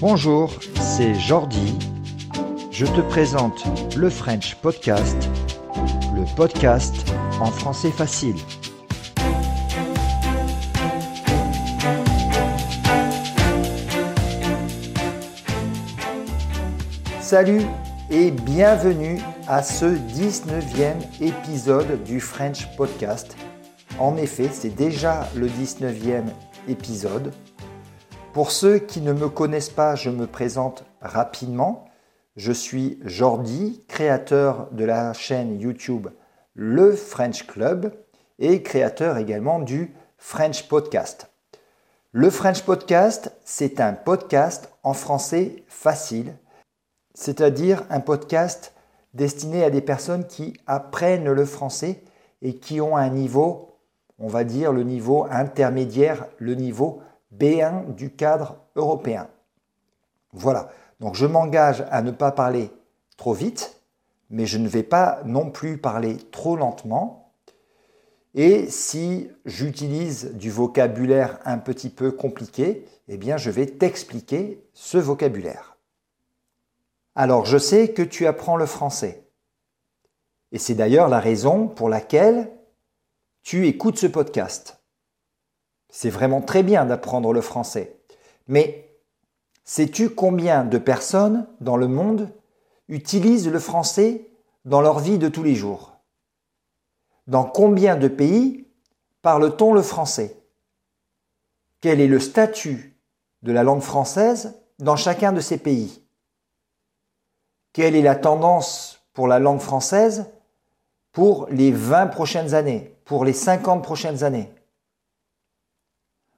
Bonjour, c'est Jordi. Je te présente le French Podcast, le podcast en français facile. Salut et bienvenue à ce 19e épisode du French Podcast. En effet, c'est déjà le 19e épisode. Pour ceux qui ne me connaissent pas, je me présente rapidement. Je suis Jordi, créateur de la chaîne YouTube Le French Club et créateur également du French Podcast. Le French Podcast, c'est un podcast en français facile, c'est-à-dire un podcast destiné à des personnes qui apprennent le français et qui ont un niveau, on va dire le niveau intermédiaire, le niveau B1 du cadre européen. Voilà, donc je m'engage à ne pas parler trop vite, mais je ne vais pas non plus parler trop lentement. Et si j'utilise du vocabulaire un petit peu compliqué, eh bien je vais t'expliquer ce vocabulaire. Alors je sais que tu apprends le français. Et c'est d'ailleurs la raison pour laquelle tu écoutes ce podcast. C'est vraiment très bien d'apprendre le français. Mais sais-tu combien de personnes dans le monde utilisent le français dans leur vie de tous les jours? Dans combien de pays parle-t-on le français? Quel est le statut de la langue française dans chacun de ces pays? Quelle est la tendance pour la langue française pour les 20 prochaines années, pour les 50 prochaines années?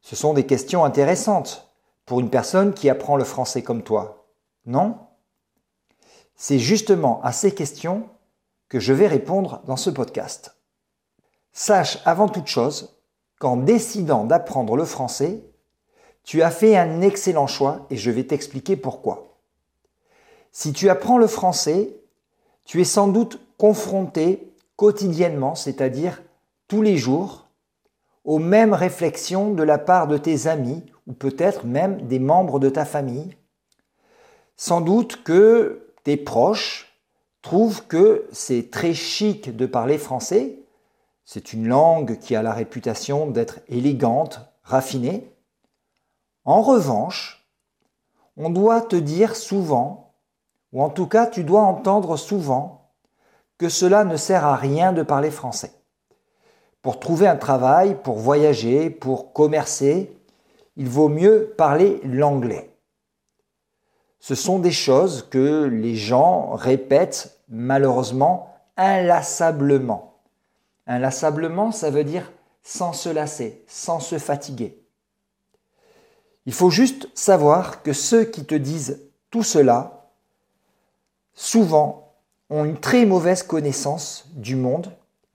Ce sont des questions intéressantes pour une personne qui apprend le français comme toi, non? C'est justement à ces questions que je vais répondre dans ce podcast. Sache avant toute chose qu'en décidant d'apprendre le français, tu as fait un excellent choix et je vais t'expliquer pourquoi. Si tu apprends le français, tu es sans doute confronté quotidiennement, c'est-à-dire tous les jours, aux mêmes réflexions de la part de tes amis ou peut-être même des membres de ta famille. Sans doute que tes proches trouvent que c'est très chic de parler français. C'est une langue qui a la réputation d'être élégante, raffinée. En revanche, on doit te dire souvent, ou en tout cas tu dois entendre souvent, que cela ne sert à rien de parler français. Pour trouver un travail, pour voyager, pour commercer, il vaut mieux parler l'anglais. Ce sont des choses que les gens répètent malheureusement inlassablement. Inlassablement, ça veut dire sans se lasser, sans se fatiguer. Il faut juste savoir que ceux qui te disent tout cela, souvent, ont une très mauvaise connaissance du monde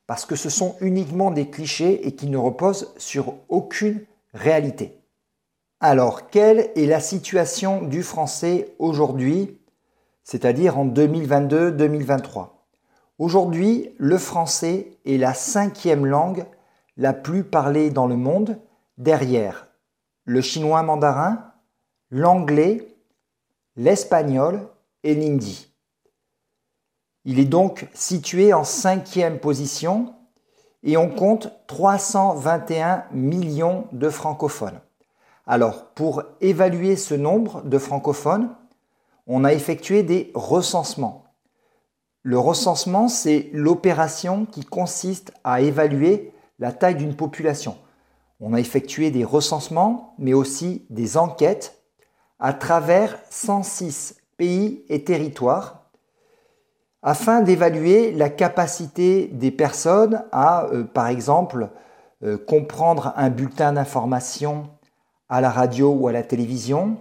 parce que ce sont uniquement des clichés et qui ne reposent sur aucune réalité. Alors, quelle est la situation du français aujourd'hui, c'est-à-dire en 2022-2023 Aujourd'hui, le français est la cinquième langue la plus parlée dans le monde, derrière le chinois mandarin, l'anglais, l'espagnol et l'hindi. Il est donc situé en cinquième position et on compte 321 millions de francophones. Alors, pour évaluer ce nombre de francophones, on a effectué des recensements. Le recensement, c'est l'opération qui consiste à évaluer la taille d'une population. On a effectué des recensements, mais aussi des enquêtes à travers 106 pays et territoires afin d'évaluer la capacité des personnes à, euh, par exemple, euh, comprendre un bulletin d'information à la radio ou à la télévision,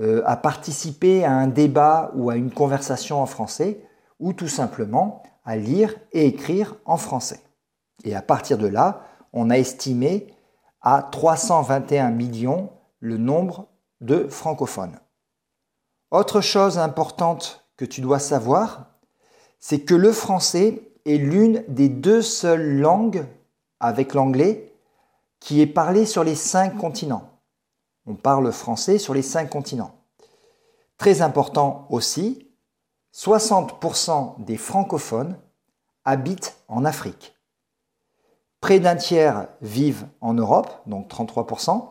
euh, à participer à un débat ou à une conversation en français, ou tout simplement à lire et écrire en français. Et à partir de là, on a estimé à 321 millions le nombre de francophones. Autre chose importante que tu dois savoir, c'est que le français est l'une des deux seules langues, avec l'anglais, qui est parlée sur les cinq continents. On parle français sur les cinq continents. Très important aussi, 60% des francophones habitent en Afrique. Près d'un tiers vivent en Europe, donc 33%,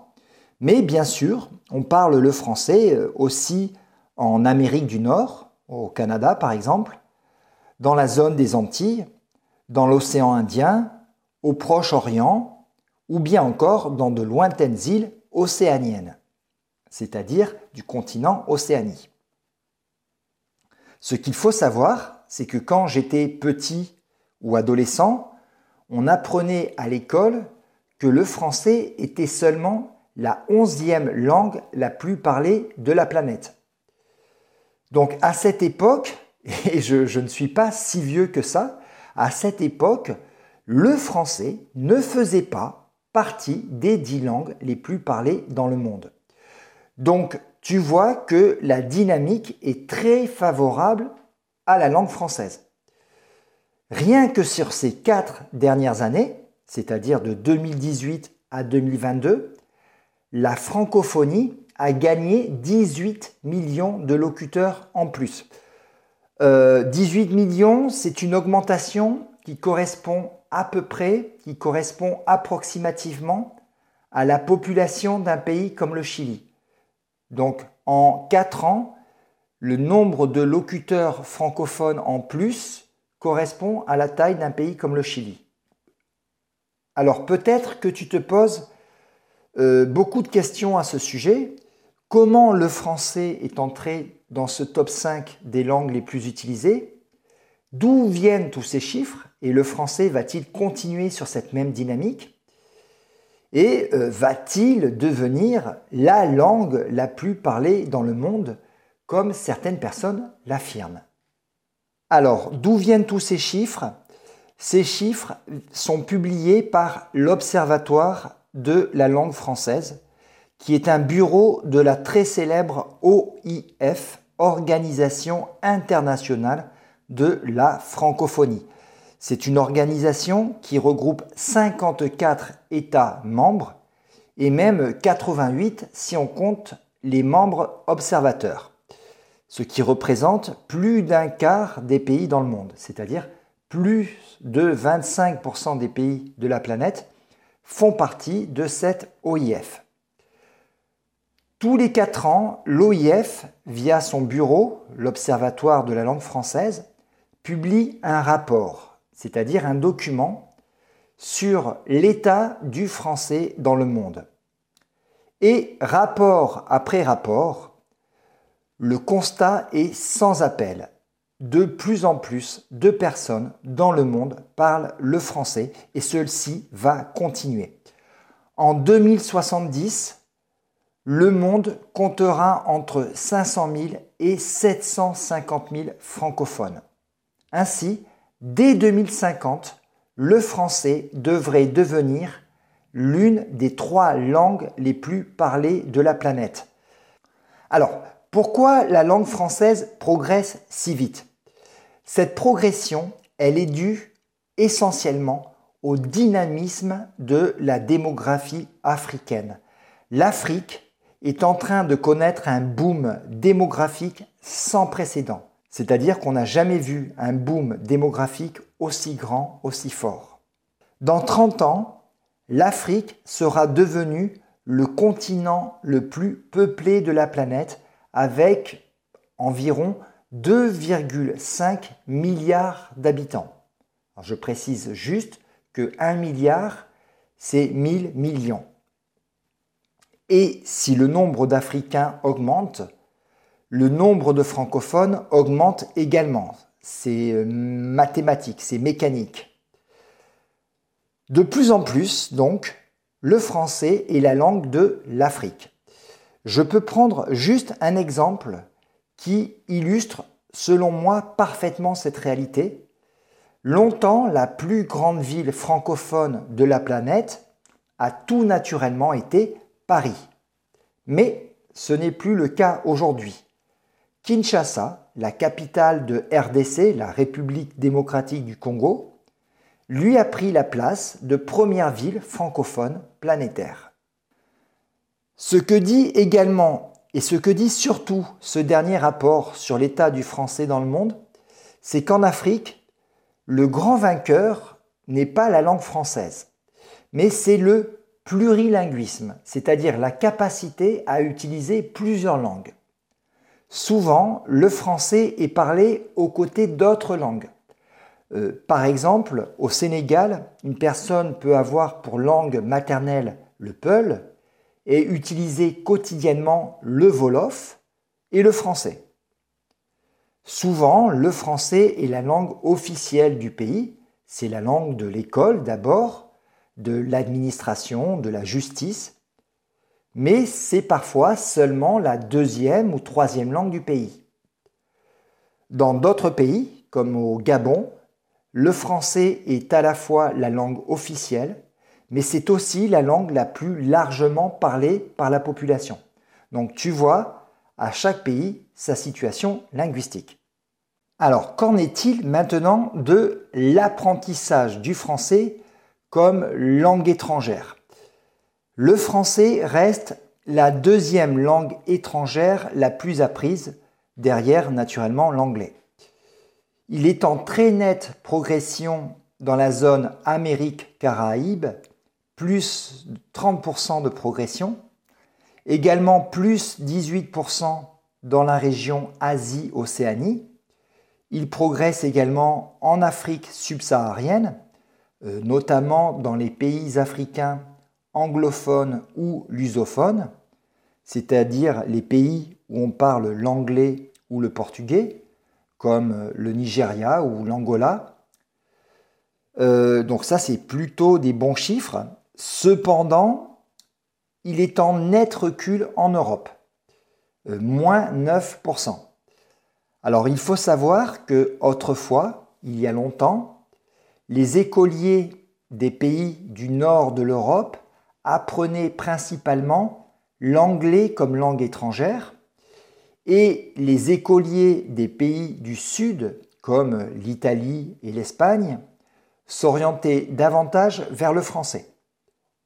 mais bien sûr, on parle le français euh, aussi en Amérique du Nord, au Canada par exemple, dans la zone des Antilles, dans l'océan Indien, au Proche-Orient, ou bien encore dans de lointaines îles océaniennes, c'est-à-dire du continent Océanie. Ce qu'il faut savoir, c'est que quand j'étais petit ou adolescent, on apprenait à l'école que le français était seulement la onzième langue la plus parlée de la planète. Donc à cette époque, et je, ne suis pas si vieux que ça, à cette époque, le français ne faisait pas partie des dix langues les plus parlées dans le monde. Donc tu vois que la dynamique est très favorable à la langue française. Rien que sur ces quatre dernières années, c'est-à-dire de 2018 à 2022, la francophonie a gagné 18 millions de locuteurs en plus. 18 euh, millions, c'est une augmentation qui correspond à peu près, qui correspond approximativement à la population d'un pays comme le Chili. Donc en 4 ans, le nombre de locuteurs francophones en plus correspond à la taille d'un pays comme le Chili. Alors peut-être que tu te poses euh, beaucoup de questions à ce sujet. Comment le français est entré dans ce top 5 des langues les plus utilisées. D'où viennent tous ces chiffres Et le français va-t-il continuer sur cette même dynamique? Et euh, va-t-il devenir la langue la plus parlée dans le monde, comme certaines personnes l'affirment? Alors, d'où viennent tous ces chiffres? Ces chiffres sont publiés par l'Observatoire de la langue française, qui est un bureau de la très célèbre OIF, Organisation internationale de la francophonie. C'est une organisation qui regroupe 54 États membres et même 88 si on compte les membres observateurs, ce qui représente plus d'un quart des pays dans le monde, c'est-à-dire plus de 25% des pays de la planète font partie de cette OIF. Tous les quatre ans, l'OIF, via son bureau, l'Observatoire de la langue française, publie un rapport, c'est-à-dire un document sur l'état du français dans le monde. Et rapport après rapport, le constat est sans appel de plus en plus de personnes dans le monde parlent le français et ceci va continuer. En 2070, le monde comptera entre 500 000 et 750 000 francophones. Ainsi, dès 2050, le français devrait devenir l'une des trois langues les plus parlées de la planète. Alors, pourquoi la langue française progresse si vite? Cette progression, elle est due essentiellement au dynamisme de la démographie africaine. L'Afrique est en train de connaître un boom démographique sans précédent. C'est-à-dire qu'on n'a jamais vu un boom démographique aussi grand, aussi fort. Dans 30 ans, l'Afrique sera devenue le continent le plus peuplé de la planète avec environ 2,5 milliards d'habitants. Je précise juste que 1 milliard, c'est 1000 millions. Et si le nombre d'Africains augmente, le nombre de francophones augmente également. C'est euh, mathématique, c'est mécanique. De plus en plus, donc, le français est la langue de l'Afrique. Je peux prendre juste un exemple qui illustre, selon moi, parfaitement cette réalité. Longtemps, la plus grande ville francophone de la planète a tout naturellement été Paris. Mais ce n'est plus le cas aujourd'hui. Kinshasa, la capitale de RDC, la République démocratique du Congo, lui a pris la place de première ville francophone planétaire. Ce que dit également Et ce que dit surtout ce dernier rapport sur l'état du français dans le monde, c'est qu'en Afrique, le grand vainqueur n'est pas la langue française, mais c'est le plurilinguisme, c'est-à-dire la capacité à utiliser plusieurs langues. Souvent, le français est parlé aux côtés d'autres langues. Euh, par exemple, au Sénégal, une personne peut avoir pour langue maternelle le peul et utiliser quotidiennement le wolof et le français. Souvent, le français est la langue officielle du pays, c'est la langue de l'école d'abord, de l'administration, de la justice, mais c'est parfois seulement la deuxième ou troisième langue du pays. Dans d'autres pays, comme au Gabon, le français est à la fois la langue officielle, mais c'est aussi la langue la plus largement parlée par la population. Donc tu vois, à chaque pays, sa situation linguistique. Alors, qu'en est-il maintenant de l'apprentissage du français comme langue étrangère Le français reste la deuxième langue étrangère la plus apprise, derrière naturellement l'anglais. Il est en très nette progression dans la zone Amérique-Caraïbes, plus 30% de progression, également plus 18% dans la région Asie-Océanie. Il progresse également en Afrique subsaharienne, notamment dans les pays africains anglophones ou lusophones, c'est-à-dire les pays où on parle l'anglais ou le portugais, comme le Nigeria ou l'Angola. Euh, donc ça, c'est plutôt des bons chiffres. Cependant, il est en net recul en Europe, euh, moins 9%. Alors il faut savoir que autrefois, il y a longtemps, les écoliers des pays du nord de l'Europe apprenaient principalement l'anglais comme langue étrangère et les écoliers des pays du sud, comme l'Italie et l'Espagne, s'orientaient davantage vers le français.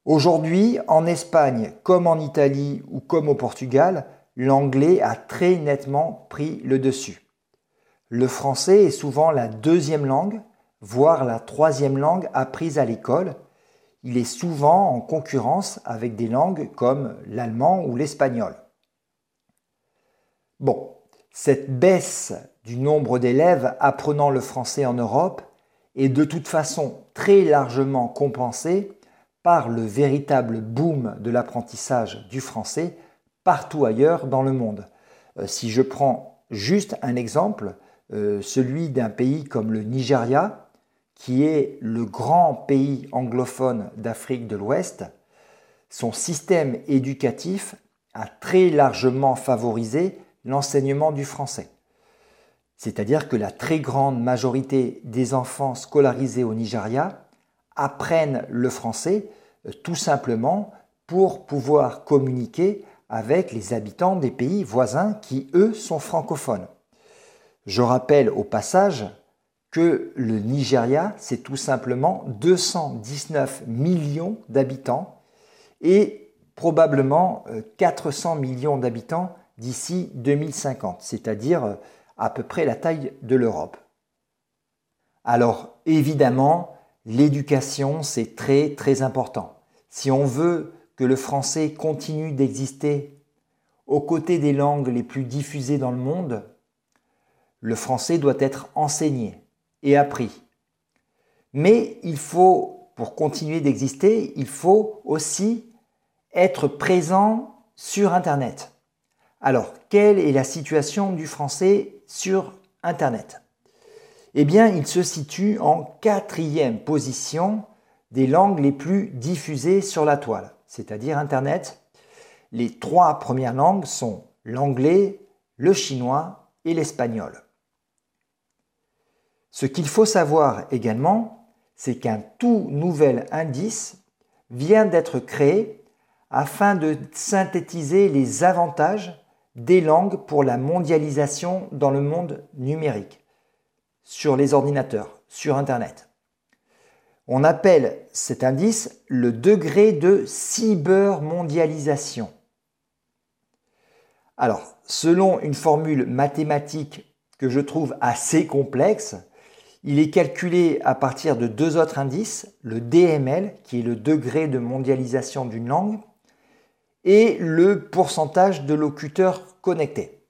Aujourd'hui, en Espagne, comme en Italie ou comme au Portugal, l'anglais a très nettement pris le dessus. Le français est souvent la deuxième langue, voire la troisième langue apprise à l'école. Il est souvent en concurrence avec des langues comme l'allemand ou l'espagnol. Bon, cette baisse du nombre d'élèves apprenant le français en Europe est de toute façon très largement compensée par le véritable boom de l'apprentissage du français partout ailleurs dans le monde. Euh, si je prends juste un exemple, euh, celui d'un pays comme le Nigeria, qui est le grand pays anglophone d'Afrique de l'Ouest, son système éducatif a très largement favorisé l'enseignement du français. C'est-à-dire que la très grande majorité des enfants scolarisés au Nigeria apprennent le français euh, tout simplement pour pouvoir communiquer avec les habitants des pays voisins qui, eux, sont francophones. Je rappelle au passage que le Nigeria, c'est tout simplement 219 millions d'habitants et probablement 400 euh, millions d'habitants d'ici 2050, c'est-à-dire euh, à peu près la taille de l'Europe. Alors évidemment, L'éducation, c'est très très important. Si on veut que le français continue d'exister aux côtés des langues les plus diffusées dans le monde, le français doit être enseigné et appris. Mais il faut, pour continuer d'exister, il faut aussi être présent sur Internet. Alors, quelle est la situation du français sur Internet? Eh bien, il se situe en quatrième position des langues les plus diffusées sur la toile, c'est-à-dire Internet. Les trois premières langues sont l'anglais, le chinois et l'espagnol. Ce qu'il faut savoir également, c'est qu'un tout nouvel indice vient d'être créé afin de synthétiser les avantages des langues pour la mondialisation dans le monde numérique sur les ordinateurs, sur Internet. On appelle cet indice le degré de cybermondialisation. Alors, selon une formule mathématique que je trouve assez complexe, il est calculé à partir de deux autres indices, le DML, qui est le degré de mondialisation d'une langue, et le pourcentage de locuteurs connectés.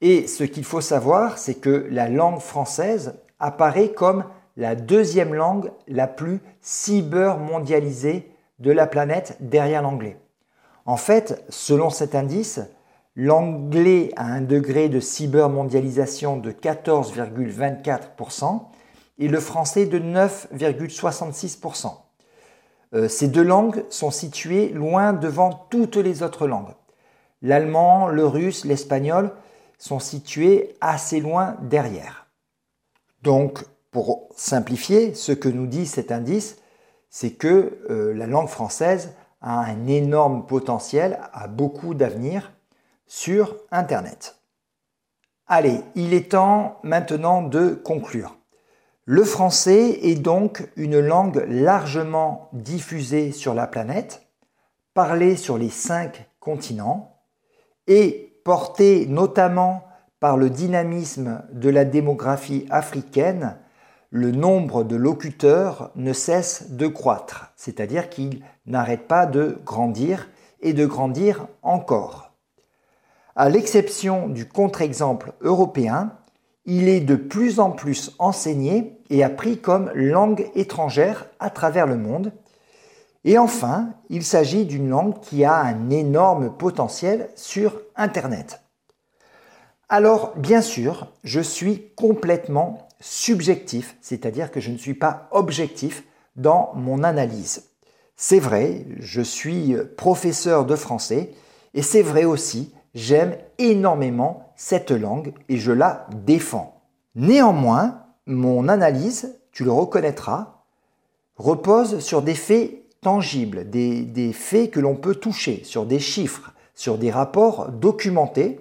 Et ce qu'il faut savoir, c'est que la langue française apparaît comme la deuxième langue la plus cyber-mondialisée de la planète derrière l'anglais. En fait, selon cet indice, l'anglais a un degré de cyber-mondialisation de 14,24% et le français de 9,66%. Euh, ces deux langues sont situées loin devant toutes les autres langues. L'allemand, le russe, l'espagnol sont situés assez loin derrière. Donc, pour simplifier, ce que nous dit cet indice, c'est que euh, la langue française a un énorme potentiel, a beaucoup d'avenir sur Internet. Allez, il est temps maintenant de conclure. Le français est donc une langue largement diffusée sur la planète, parlée sur les cinq continents et portée notamment par le dynamisme de la démographie africaine le nombre de locuteurs ne cesse de croître, c'est-à-dire qu'il n'arrête pas de grandir et de grandir encore. À l'exception du contre-exemple européen, il est de plus en plus enseigné et appris comme langue étrangère à travers le monde. Et enfin, il s'agit d'une langue qui a un énorme potentiel sur Internet. Alors, bien sûr, je suis complètement subjectif, c'est-à-dire que je ne suis pas objectif dans mon analyse. C'est vrai, je suis professeur de français et c'est vrai aussi, j'aime énormément cette langue et je la défends. Néanmoins, mon analyse, tu le reconnaîtras, repose sur des faits tangibles, des, faits que l'on peut toucher, sur des chiffres, sur des rapports documentés,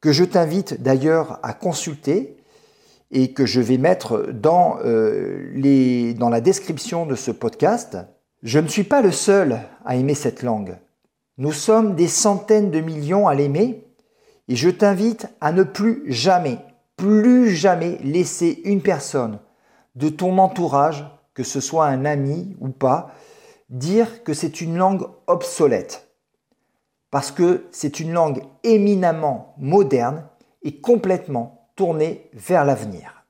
que je t'invite d'ailleurs à consulter et que je vais mettre dans, euh, la description de ce podcast. Je ne suis pas le seul à aimer cette langue. Nous sommes des centaines de millions à l'aimer et je t'invite à ne plus jamais, plus jamais laisser une personne de ton entourage, que ce soit un ami ou pas, dire que c'est une langue obsolète. Parce que c'est une langue éminemment moderne et complètement tourner vers l'avenir.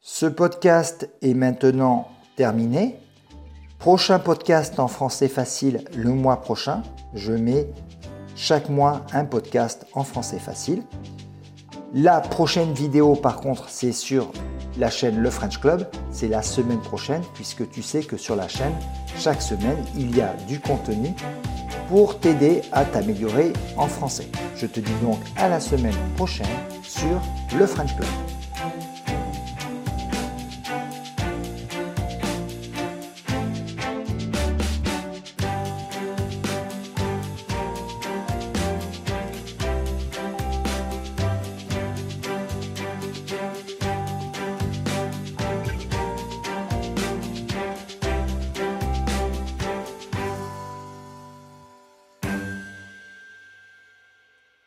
Ce podcast est maintenant terminé. Prochain podcast en français facile le mois prochain. Je mets chaque mois un podcast en français facile. La prochaine vidéo par contre c'est sur la chaîne Le French Club. C'est la semaine prochaine puisque tu sais que sur la chaîne, chaque semaine, il y a du contenu pour t'aider à t'améliorer en français. Je te dis donc à la semaine prochaine sur le French Club.